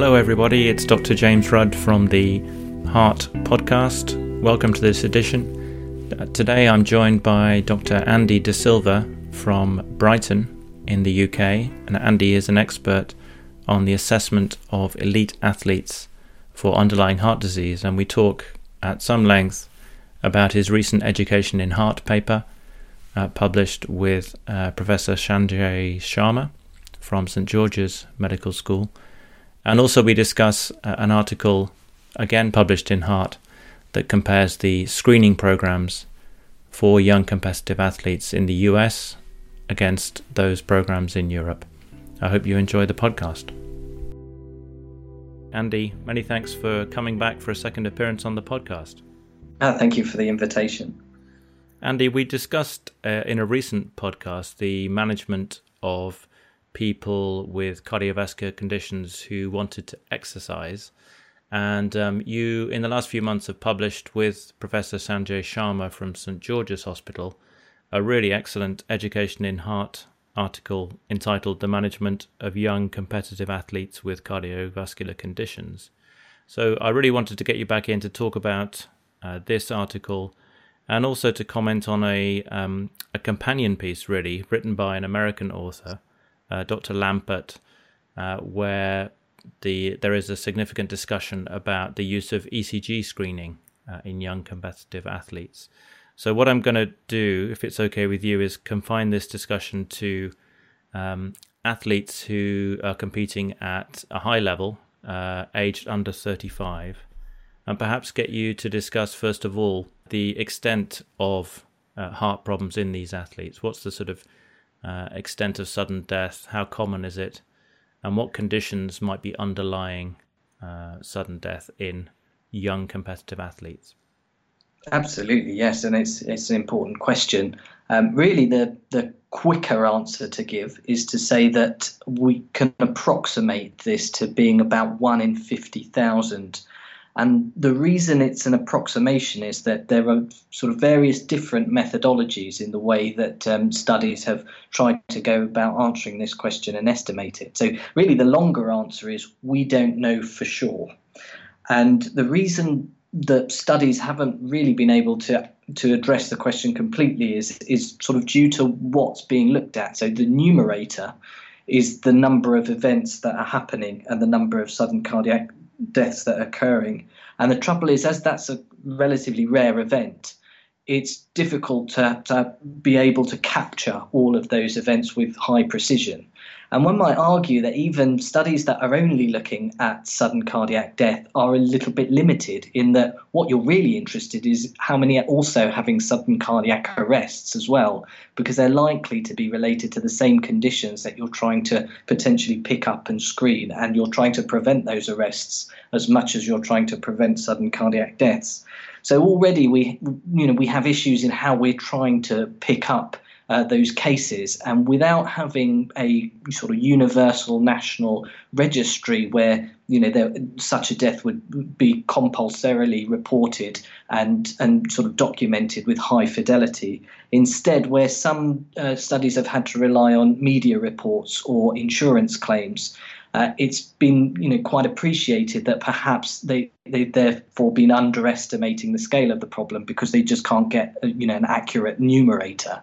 Hello, everybody. It's Dr. James Rudd from the Heart Podcast. Welcome to this edition. Uh, today I'm joined by Dr. Andy D'Silva from Brighton in the UK. And Andy is an expert on the assessment of elite athletes for underlying heart disease. And we talk at some length about his recent Education in Heart paper uh, published with uh, Professor Sanjay Sharma from St George's Medical School. And also, we discuss uh, an article, again published in Heart, that compares the screening programs for young competitive athletes in the US against those programs in Europe. I hope you enjoy the podcast. Andy, many thanks for coming back for a second appearance on the podcast. Ah, thank you for the invitation. Andy, we discussed uh, in a recent podcast the management of people with cardiovascular conditions who wanted to exercise. And um, you, in the last few months, have published with Professor Sanjay Sharma from St. George's Hospital a really excellent Education in Heart article entitled The Management of Young Competitive Athletes with Cardiovascular Conditions. So I really wanted to get you back in to talk about uh, this article and also to comment on a um, a companion piece, really written by an American author, uh, Dr. Lampert, uh, where the there is a significant discussion about the use of ECG screening uh, in young competitive athletes. So what I'm going to do, if it's okay with you, is confine this discussion to um, athletes who are competing at a high level, uh, aged under 35, and perhaps get you to discuss first of all the extent of uh, heart problems in these athletes. What's the sort of uh, extent of sudden death? How common is it? And what conditions might be underlying uh, sudden death in young competitive athletes? Absolutely, yes, and it's it's an important question. Um, really, the the quicker answer to give is to say that we can approximate this to being about one in fifty thousand and the reason it's an approximation is that there are sort of various different methodologies in the way that um, studies have tried to go about answering this question and estimate it. So, really, the longer answer is we don't know for sure. And the reason that studies haven't really been able to to address the question completely is is sort of due to what's being looked at. So the numerator is the number of events that are happening and the number of sudden cardiac deaths that are occurring. And the trouble is, as that's a relatively rare event, it's difficult to, to be able to capture all of those events with high precision. And one might argue that even studies that are only looking at sudden cardiac death are a little bit limited in that what you're really interested in is how many are also having sudden cardiac arrests as well, because they're likely to be related to the same conditions that you're trying to potentially pick up and screen, and you're trying to prevent those arrests as much as you're trying to prevent sudden cardiac deaths. So already we you know we have issues in how we're trying to pick up uh, those cases. And without having a sort of universal national registry where you know there, such a death would be compulsorily reported and and sort of documented with high fidelity. Instead, where some uh, studies have had to rely on media reports or insurance claims. Uh, it's been you know quite appreciated that perhaps they they've therefore been underestimating the scale of the problem because they just can't get you know an accurate numerator.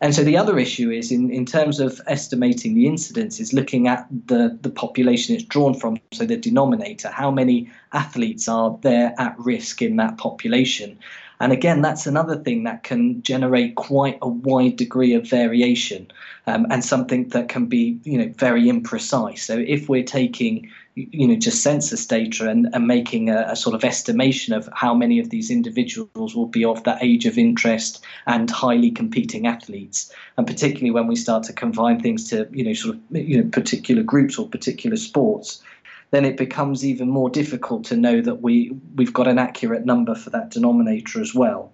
And so the other issue is in, in terms of estimating the incidence is looking at the, the population it's drawn from, so the denominator, how many athletes are there at risk in that population. And again, that's another thing that can generate quite a wide degree of variation um, and something that can be, you know, very imprecise. So if we're taking you know just census data and, and making a, a, sort of estimation of how many of these individuals will be of that age of interest and highly competing athletes and particularly when we start to confine things to you know sort of you know particular groups or particular sports then it becomes even more difficult to know that we we've got an accurate number for that denominator as well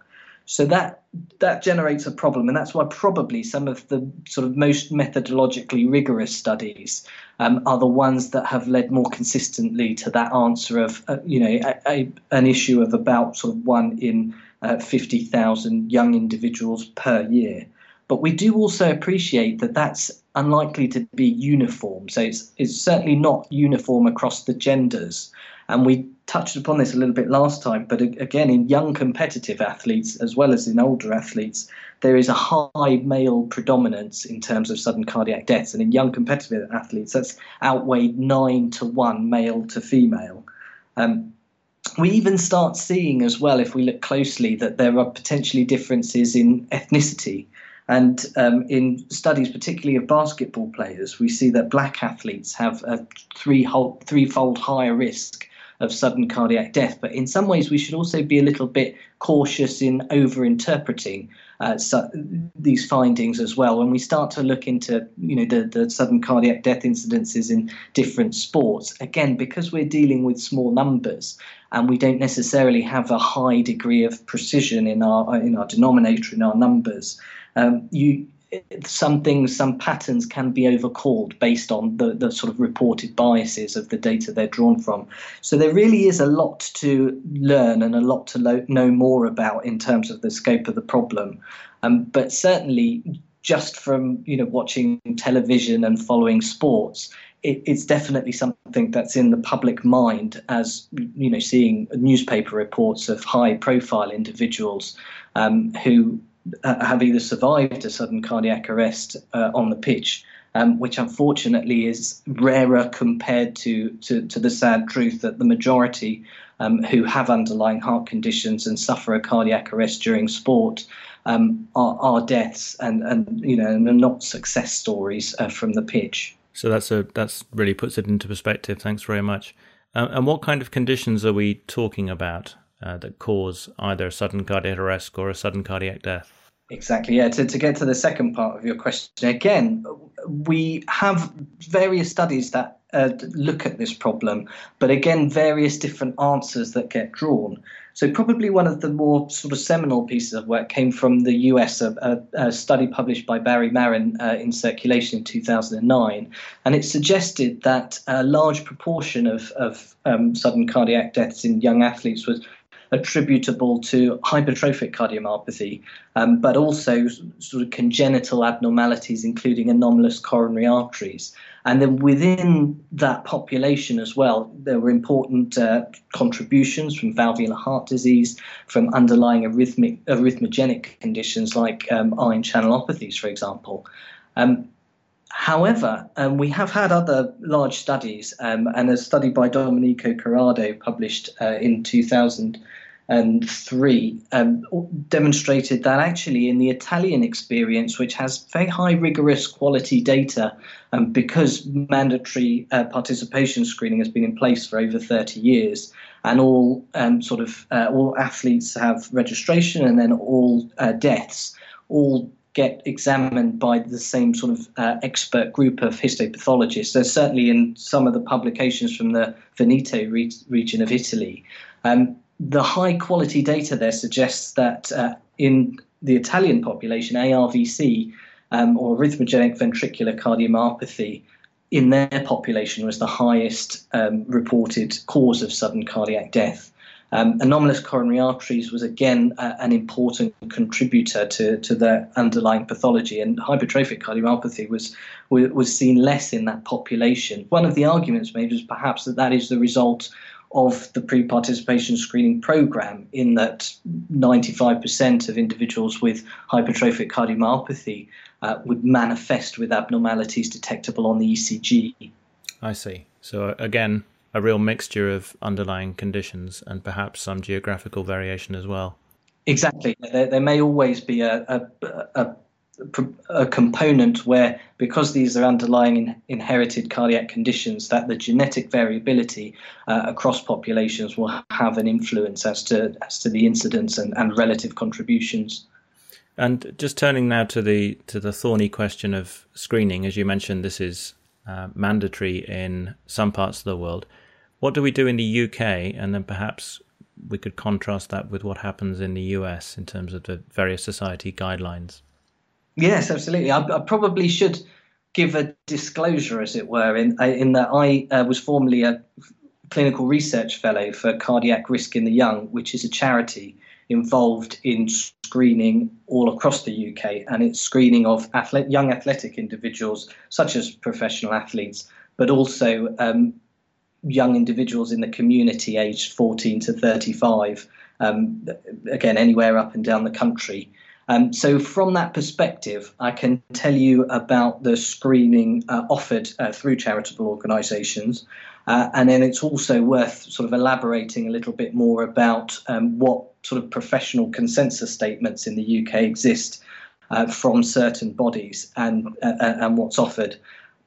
so that that generates a problem, and that's why probably some of the sort of most methodologically rigorous studies um, are the ones that have led more consistently to that answer of uh, you know a, a, an issue of about sort of one in uh, fifty thousand young individuals per year. But we do also appreciate that that's unlikely to be uniform. So it's, it's certainly not uniform across the genders. And we touched upon this a little bit last time, but again, in young competitive athletes as well as in older athletes, there is a high male predominance in terms of sudden cardiac deaths. And in young competitive athletes, that's outweighed nine to one male to female. Um, we even start seeing as well, if we look closely, that there are potentially differences in ethnicity. And um, in studies, particularly of basketball players, we see that black athletes have a three threefold higher risk of sudden cardiac death. But in some ways, we should also be a little bit cautious in overinterpreting uh, these findings as well. When we start to look into, you know, the, the sudden cardiac death incidences in different sports, again, because we're dealing with small numbers and we don't necessarily have a high degree of precision in our in our denominator in our numbers, um, you some things, some patterns can be overcalled based on the, the sort of reported biases of the data they're drawn from. So there really is a lot to learn and a lot to lo- know more about in terms of the scope of the problem. Um, but certainly, just from you know watching television and following sports, it, it's definitely something that's in the public mind as you know seeing newspaper reports of high-profile individuals um, who uh, have either survived a sudden cardiac arrest uh, on the pitch, um, which unfortunately is rarer compared to, to, to, the sad truth that the majority um, who have underlying heart conditions and suffer a cardiac arrest during sport um, are, are, deaths and, and you know not success stories uh, from the pitch. So that's a that's really puts it into perspective. Thanks very much. Uh, and what kind of conditions are we talking about uh, that cause either a sudden cardiac arrest or a sudden cardiac death? Exactly. Yeah. To, to get to the second part of your question, again, we have various studies that uh, look at this problem, but again, various different answers that get drawn. So, probably one of the more sort of seminal pieces of work came from the US, a, a, study published by Barry Maron uh, in Circulation in 2009. And it suggested that a large proportion of, of um, sudden cardiac deaths in young athletes was attributable to hypertrophic cardiomyopathy, um, but also sort of congenital abnormalities, including anomalous coronary arteries. And then within that population as well, there were important uh, contributions from valvular heart disease, from underlying arrhythmic, arrhythmogenic conditions like um, ion channelopathies, for example. Um, However, um, we have had other large studies, um, and a study by Domenico Corrado published uh, in 2003 um, demonstrated that actually in the Italian experience, which has very high rigorous quality data, um, because mandatory uh, participation screening has been in place for over 30 years, and all um, sort of uh, all athletes have registration, and then all uh, deaths all get examined by the same sort of uh, expert group of histopathologists. So certainly in some of the publications from the Veneto re- region of Italy. Um, the high quality data there suggests that uh, in the Italian population, ARVC um, or arrhythmogenic ventricular cardiomyopathy in their population was the highest um, reported cause of sudden cardiac death. Um, anomalous coronary arteries was again uh, an important contributor to, to the underlying pathology, and hypertrophic cardiomyopathy was was seen less in that population. One of the arguments made was perhaps that that is the result of the pre participation screening program, in that 95% of individuals with hypertrophic cardiomyopathy uh, would manifest with abnormalities detectable on the ECG. I see. So, again, a real mixture of underlying conditions and perhaps some geographical variation as well. Exactly. There, there may always be a, a, a a component where, because these are underlying in, inherited cardiac conditions, that the genetic variability uh, across populations will have an influence as to as to the incidence and, and relative contributions. And just turning now to the to the thorny question of screening, as you mentioned, this is uh, mandatory in some parts of the world. What do we do in the UK, and then perhaps we could contrast that with what happens in the US in terms of the various society guidelines. Yes, absolutely. I, I, probably should give a disclosure, as it were, in in that I uh, was formerly a clinical research fellow for Cardiac Risk in the Young, which is a charity involved in screening all across the UK, and it's screening of athlete, young athletic individuals, such as professional athletes, but also um, young individuals in the community aged 14 to 35, um, again, anywhere up and down the country. Um, so, from that perspective, I can tell you about the screening uh, offered uh, through charitable organisations. Uh, and then it's also worth sort of elaborating a little bit more about um, what sort of professional consensus statements in the UK exist uh, from certain bodies and, uh, uh, and what's offered.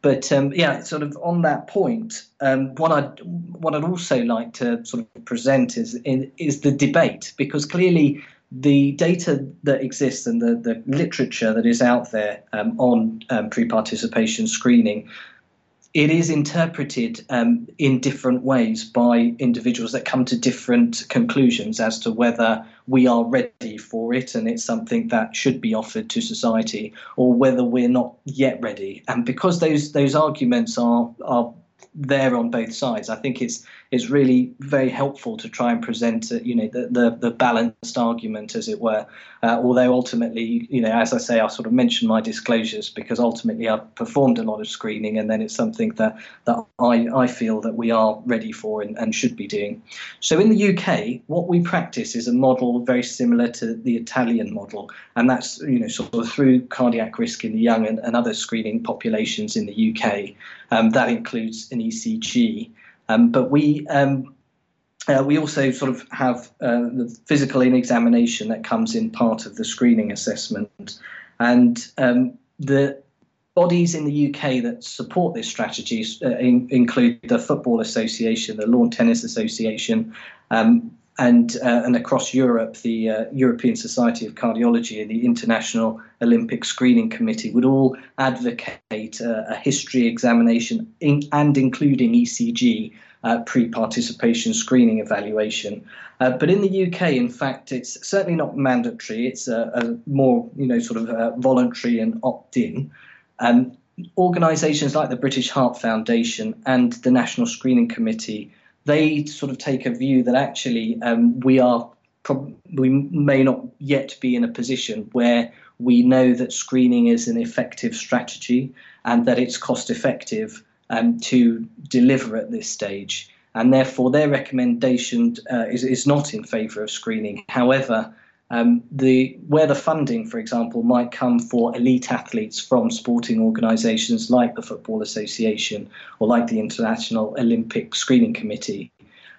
But um, yeah, sort of on that point, um, what I'd what I'd also like to sort of present is is the debate because clearly the data that exists and the, the literature that is out there um, on um, pre-participation screening it is interpreted um, in different ways by individuals that come to different conclusions as to whether we are ready for it and it's something that should be offered to society or whether we're not yet ready and because those those arguments are are there on both sides. I think it's it's really very helpful to try and present, uh, you know, the, the, the balanced argument, as it were. Uh, although ultimately, you know, as I say, I sort of mention my disclosures because ultimately I've performed a lot of screening, and then it's something that that I I feel that we are ready for and, and should be doing. So in the UK, what we practice is a model very similar to the Italian model, and that's you know sort of through cardiac risk in the young and, and other screening populations in the UK. Um, that includes an ECG. Um, but we um, uh, we also sort of have uh, the physical in examination that comes in part of the screening assessment, and um, the bodies in the UK that support this strategy uh, in, include the Football Association, the Lawn Tennis Association, um, and uh, and across Europe, the uh, European Society of Cardiology and the International Olympic Screening Committee would all advocate uh, a history examination in, and including ECG uh, pre-participation screening evaluation. Uh, but in the UK, in fact, it's certainly not mandatory. It's a, a more you know sort of uh, voluntary and opt-in. Um, organisations like the British Heart Foundation and the National Screening Committee they sort of take a view that actually um, we are we may not yet be in a position where we know that screening is an effective strategy and that it's cost effective um, to deliver at this stage. And therefore, their recommendation uh, is, is not in favour of screening. However, um, the where the funding, for example, might come for elite athletes from sporting organisations like the Football Association or like the International Olympic Screening Committee,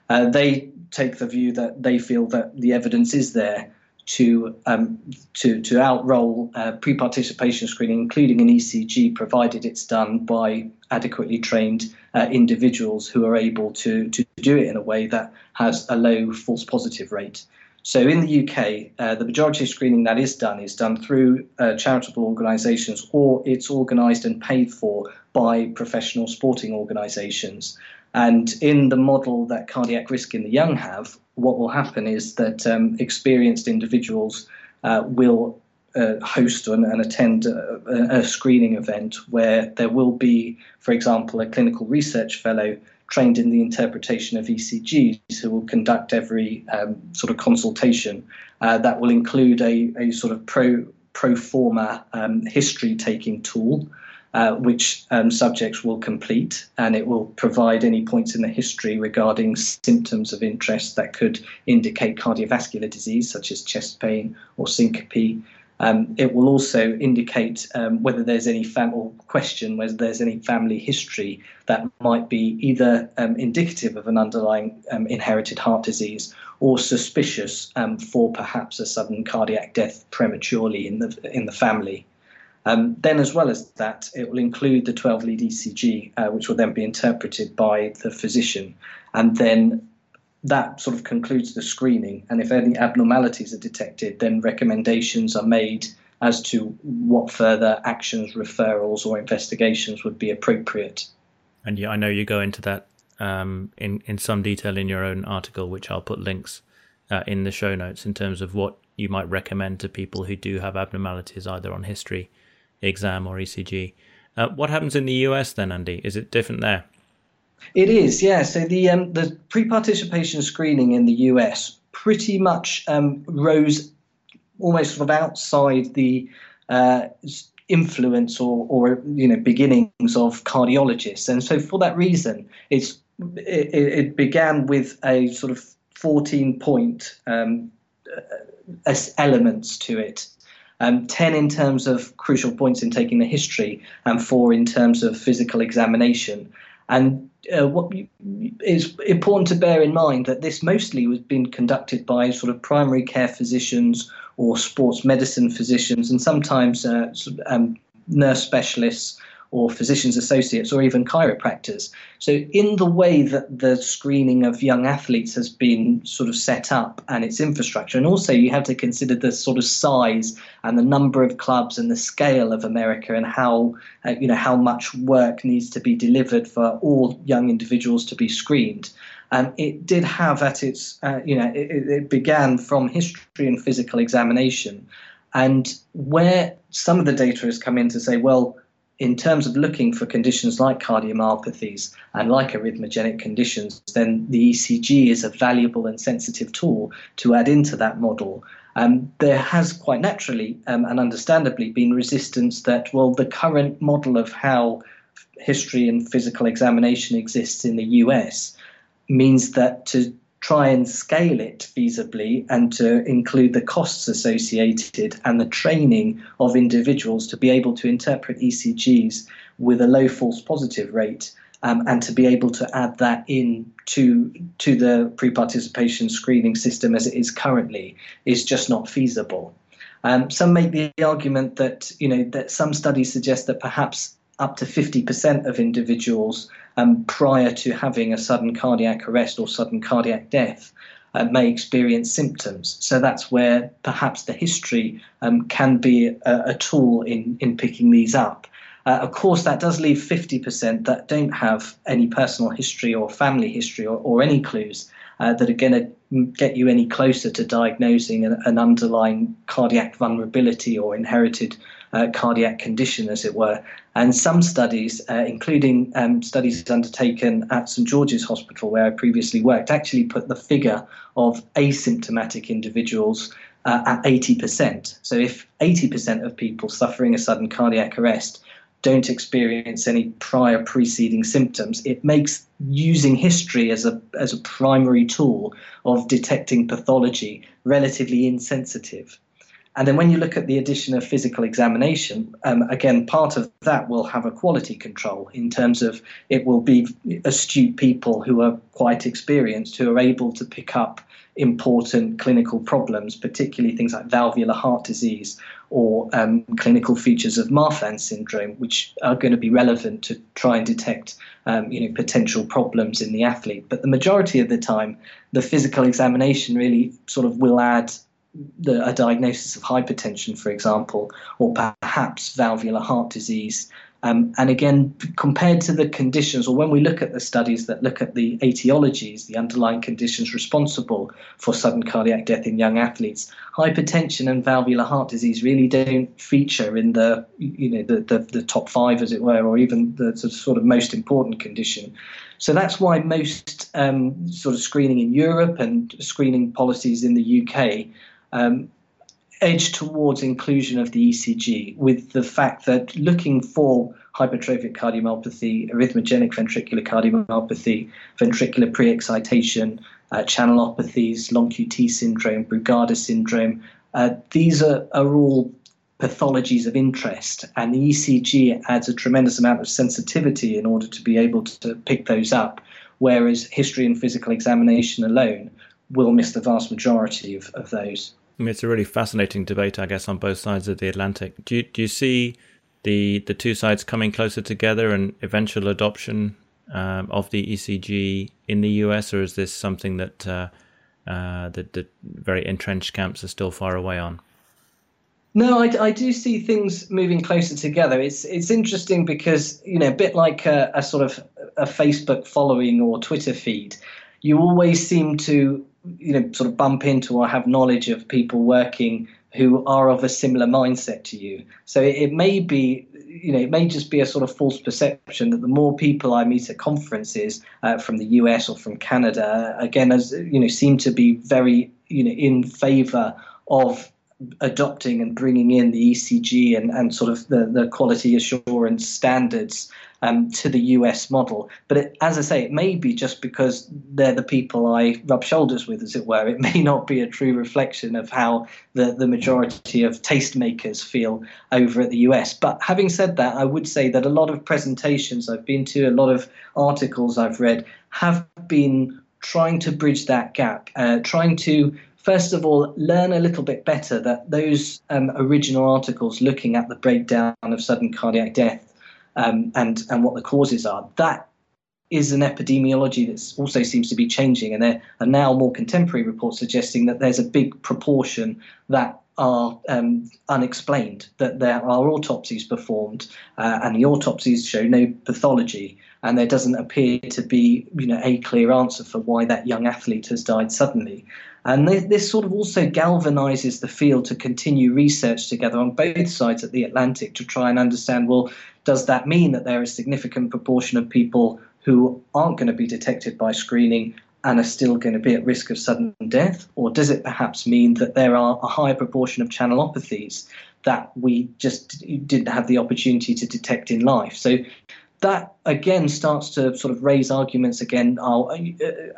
uh, they take the view that they feel that the evidence is there to um, to to outroll uh, pre-participation screening, including an ECG, provided it's done by adequately trained uh, individuals who are able to to do it in a way that has a low false positive rate. So in the UK, uh, the majority of screening that is done is done through uh, charitable organisations or it's organised and paid for by professional sporting organisations. And in the model that cardiac risk in the young have, what will happen is that um, experienced individuals uh, will uh, host and, and attend a, a, screening event where there will be, for example, a clinical research fellow trained in the interpretation of ECGs who will conduct every um, sort of consultation. Uh, that will include a, a sort of pro, pro forma um, history taking tool. Uh, which um, subjects will complete, and it will provide any points in the history regarding symptoms of interest that could indicate cardiovascular disease, such as chest pain or syncope, um, it will also indicate um, whether there's any fam- or question whether there's any family history that might be either um, indicative of an underlying um, inherited heart disease or suspicious um, for perhaps a sudden cardiac death prematurely in the in the family. Um, then, as well as that, it will include the 12 lead ECG, uh, which will then be interpreted by the physician, and then that sort of concludes the screening. And if any abnormalities are detected, then recommendations are made as to what further actions, referrals, or investigations would be appropriate. And yeah, I know you go into that um, in in some detail in your own article, which I'll put links uh, in the show notes in terms of what you might recommend to people who do have abnormalities either on history, exam, or ECG. Uh, what happens in the US then, Andy? Is it different there? It is, yeah. So the um, the pre-participation screening in the US pretty much um, rose almost sort of outside the uh, influence or, or you know beginnings of cardiologists, and so for that reason, it's it, it began with a sort of 14 point um, uh, elements to it. Um, 10 in terms of crucial points in taking the history, and four in terms of physical examination. And uh, what is important to bear in mind that this mostly was being conducted by sort of primary care physicians or sports medicine physicians, and sometimes uh, um, nurse specialists or physicians associates or even chiropractors. So, in the way that the screening of young athletes has been sort of set up and its infrastructure, and also you have to consider the sort of size and the number of clubs and the scale of America and how uh, you know how much work needs to be delivered for all young individuals to be screened. Um, it did have at its, uh, you know, it, it began from history and physical examination. And where some of the data has come in to say, well, in terms of looking for conditions like cardiomyopathies and like arrhythmogenic conditions, then the ECG is a valuable and sensitive tool to add into that model. Um, there has quite naturally um, and understandably been resistance that, well, the current model of how history and physical examination exists in the US means that to try and scale it feasibly and to include the costs associated and the training of individuals to be able to interpret ECGs with a low false positive rate um, and to be able to add that in to to the pre-participation screening system as it is currently is just not feasible. Um, some make the argument that you know that some studies suggest that perhaps up to 50% of individuals um, prior to having a sudden cardiac arrest or sudden cardiac death uh, may experience symptoms. So that's where perhaps the history um, can be a, a, tool in, in picking these up. Uh, of course, that does leave 50% that don't have any personal history or family history or, or any clues uh, that are going to get you any closer to diagnosing an, an underlying cardiac vulnerability or inherited uh, cardiac condition, as it were. And some studies, uh, including um, studies undertaken at St George's Hospital, where I previously worked, actually put the figure of asymptomatic individuals uh, at 80%. So if 80% of people suffering a sudden cardiac arrest don't experience any prior preceding symptoms, it makes using history as a as a primary tool of detecting pathology relatively insensitive. And then when you look at the addition of physical examination, um, again, part of that will have a quality control in terms of it will be astute people who are quite experienced who are able to pick up important clinical problems, particularly things like valvular heart disease or um, clinical features of Marfan syndrome, which are going to be relevant to try and detect um, you know, potential problems in the athlete. But the majority of the time, the physical examination really sort of will add the, a diagnosis of hypertension, for example, or perhaps valvular heart disease. Um, and again, compared to the conditions, or when we look at the studies that look at the etiologies, the underlying conditions responsible for sudden cardiac death in young athletes, hypertension and valvular heart disease really don't feature in the you know the, the, the top five, as it were, or even the sort of most important condition. So that's why most um, sort of screening in Europe and screening policies in the UK um, edge towards inclusion of the ECG, with the fact that looking for hypertrophic cardiomyopathy, arrhythmogenic ventricular cardiomyopathy, ventricular pre-excitation, uh, channelopathies, long QT syndrome, Brugada syndrome, uh, these are, are all pathologies of interest, and the ECG adds a tremendous amount of sensitivity in order to be able to pick those up, whereas history and physical examination alone will miss the vast majority of, of those. I mean, it's a really fascinating debate, I guess, on both sides of the Atlantic. Do you, do you see the the two sides coming closer together and eventual adoption um, of the ECG in the US, or is this something that uh, uh, that the very entrenched camps are still far away on? No, I, I do see things moving closer together. It's it's interesting because you know a bit like a, a sort of a Facebook following or Twitter feed, you always seem to you know sort of bump into or have knowledge of people working who are of a similar mindset to you. So it, it, may be, you know, it may just be a sort of false perception that the more people I meet at conferences uh, from the US or from Canada, again, as you know, seem to be very, you know, in favour of adopting and bringing in the ECG and, and sort of the, the quality assurance standards um, to the US model. But it, as I say, it may be just because they're the people I rub shoulders with, as it were. It may not be a true reflection of how the, the majority of tastemakers feel over at the US. But having said that, I would say that a lot of presentations I've been to, a lot of articles I've read, have been trying to bridge that gap, uh, trying to first of all, learn a little bit better that those um, original articles looking at the breakdown of sudden cardiac death um, and and what the causes are, that is an epidemiology that also seems to be changing, and there are now more contemporary reports suggesting that there's a big proportion that are um, unexplained, that there are autopsies performed, uh, and the autopsies show no pathology, and there doesn't appear to be, you know, a clear answer for why that young athlete has died suddenly. And this, this sort of also galvanizes the field to continue research together on both sides of the Atlantic to try and understand well, does that mean that there is a significant proportion of people who aren't going to be detected by screening and are still going to be at risk of sudden death? Or does it perhaps mean that there are a higher proportion of channelopathies that we just didn't have the opportunity to detect in life? So that again starts to sort of raise arguments again uh,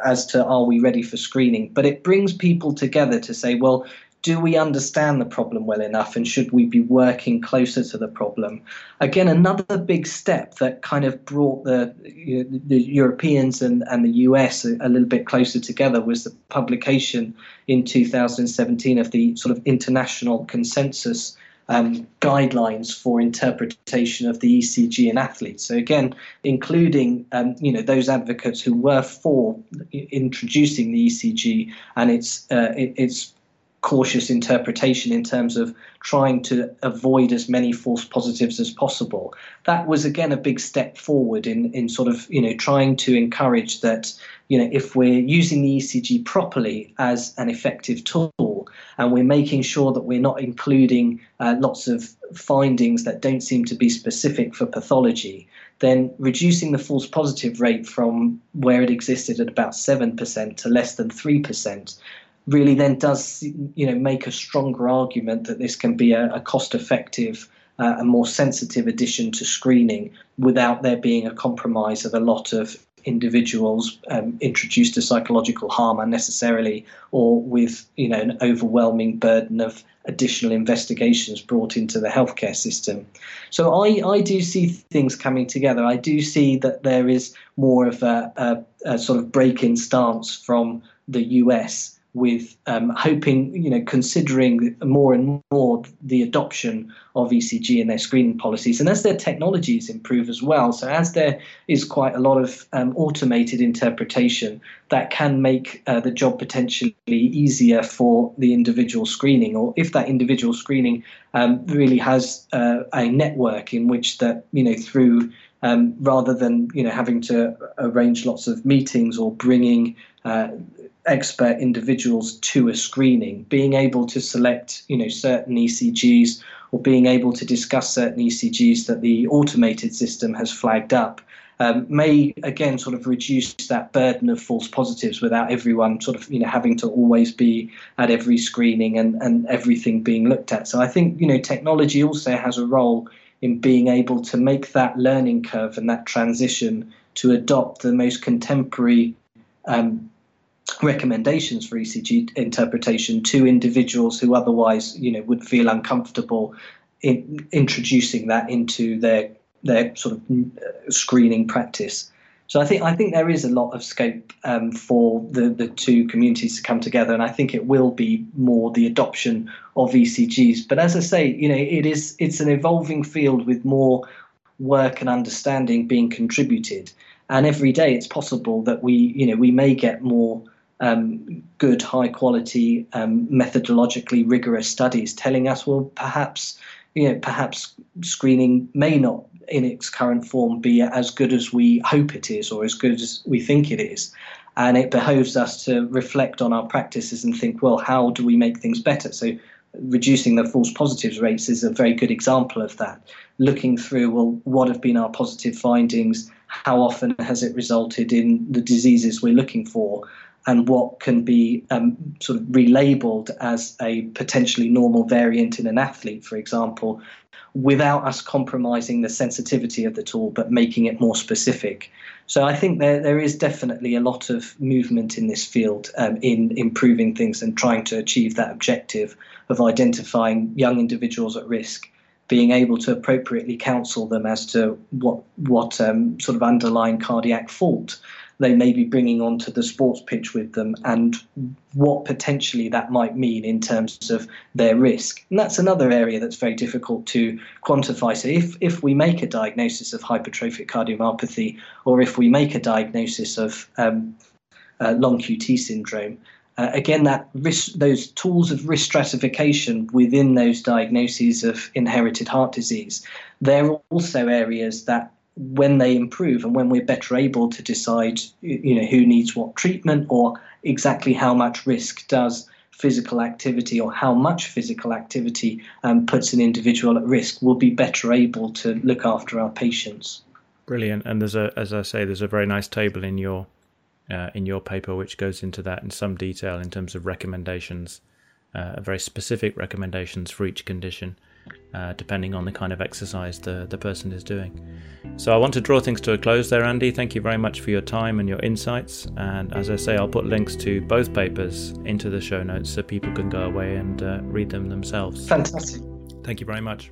as to are we ready for screening. But it brings people together to say well do we understand the problem well enough and should we be working closer to the problem? Again another big step that kind of brought the the Europeans and, and the US a, a little bit closer together was the publication in 2017 of the sort of international consensus um, guidelines for interpretation of the ECG in athletes. So again, including um, you know those advocates who were for introducing the ECG and its uh, its cautious interpretation in terms of trying to avoid as many false positives as possible. That was again a big step forward in in sort of you know trying to encourage that you know if we're using the ECG properly as an effective tool and we're making sure that we're not including uh, lots of findings that don't seem to be specific for pathology, then reducing the false positive rate from where it existed at about 7% to less than 3% really then does you know make a stronger argument that this can be a, a cost effective uh, a more sensitive addition to screening without there being a compromise of a lot of individuals um, introduced to psychological harm unnecessarily or with you know an overwhelming burden of additional investigations brought into the healthcare system. So I, I do see things coming together. I do see that there is more of a, a, a sort of break in stance from the US with um, hoping, you know, considering more and more the adoption of ECG in their screening policies, and as their technologies improve as well. So as there is quite a lot of um, automated interpretation that can make uh, the job potentially easier for the individual screening, or if that individual screening um, really has uh, a network in which that, you know, through um, rather than you know having to arrange lots of meetings or bringing uh, expert individuals to a screening, being able to select, you know, certain ECGs or being able to discuss certain ECGs that the automated system has flagged up. Um, may again sort of reduce that burden of false positives without everyone sort of you know having to always be at every screening and, and everything being looked at. So I think you know technology also has a role in being able to make that learning curve and that transition to adopt the most contemporary um, recommendations for ECG interpretation to individuals who otherwise, you know, would feel uncomfortable in introducing that into their their sort of uh, screening practice. So I think I think there is a lot of scope um, for the, the two communities to come together, and I think it will be more the adoption of ECGs. But as I say, you know, it is it's an evolving field with more work and understanding being contributed, and every day it's possible that we you know we may get more um, good, high quality, um, methodologically rigorous studies telling us, well, perhaps, you know, perhaps screening may not, in its current form, be as good as we hope it is or as good as we think it is. And it behoves us to reflect on our practices and think, well, how do we make things better? So, reducing the false positives rates is a very good example of that. Looking through, well, what have been our positive findings? How often has it resulted in the diseases we're looking for? And what can be um, sort of relabeled as a potentially normal variant in an athlete, for example, without us compromising the sensitivity of the tool, but making it more specific. So I think there, there is definitely a lot of movement in this field um, in improving things and trying to achieve that objective of identifying young individuals at risk, being able to appropriately counsel them as to what what um, sort of underlying cardiac fault they may be bringing onto the sports pitch with them and what potentially that might mean in terms of their risk. And that's another area that's very difficult to quantify. So if, if we make a diagnosis of hypertrophic cardiomyopathy or if we make a diagnosis of um, uh, long QT syndrome, uh, again, that risk, those tools of risk stratification within those diagnoses of inherited heart disease, they're also areas that when they improve and when we're better able to decide you know who needs what treatment or exactly how much risk does physical activity or how much physical activity um, puts an individual at risk we'll be better able to look after our patients. Brilliant. And there's a as i say there's a very nice table in your uh, in your paper which goes into that in some detail in terms of recommendations uh, very specific recommendations for each condition uh, depending on the kind of exercise the, the person is doing. So I want to draw things to a close there, Andy. Thank you very much for your time and your insights. And as I say, I'll put links to both papers into the show notes so people can go away and uh, read them themselves. Fantastic. Thank you very much.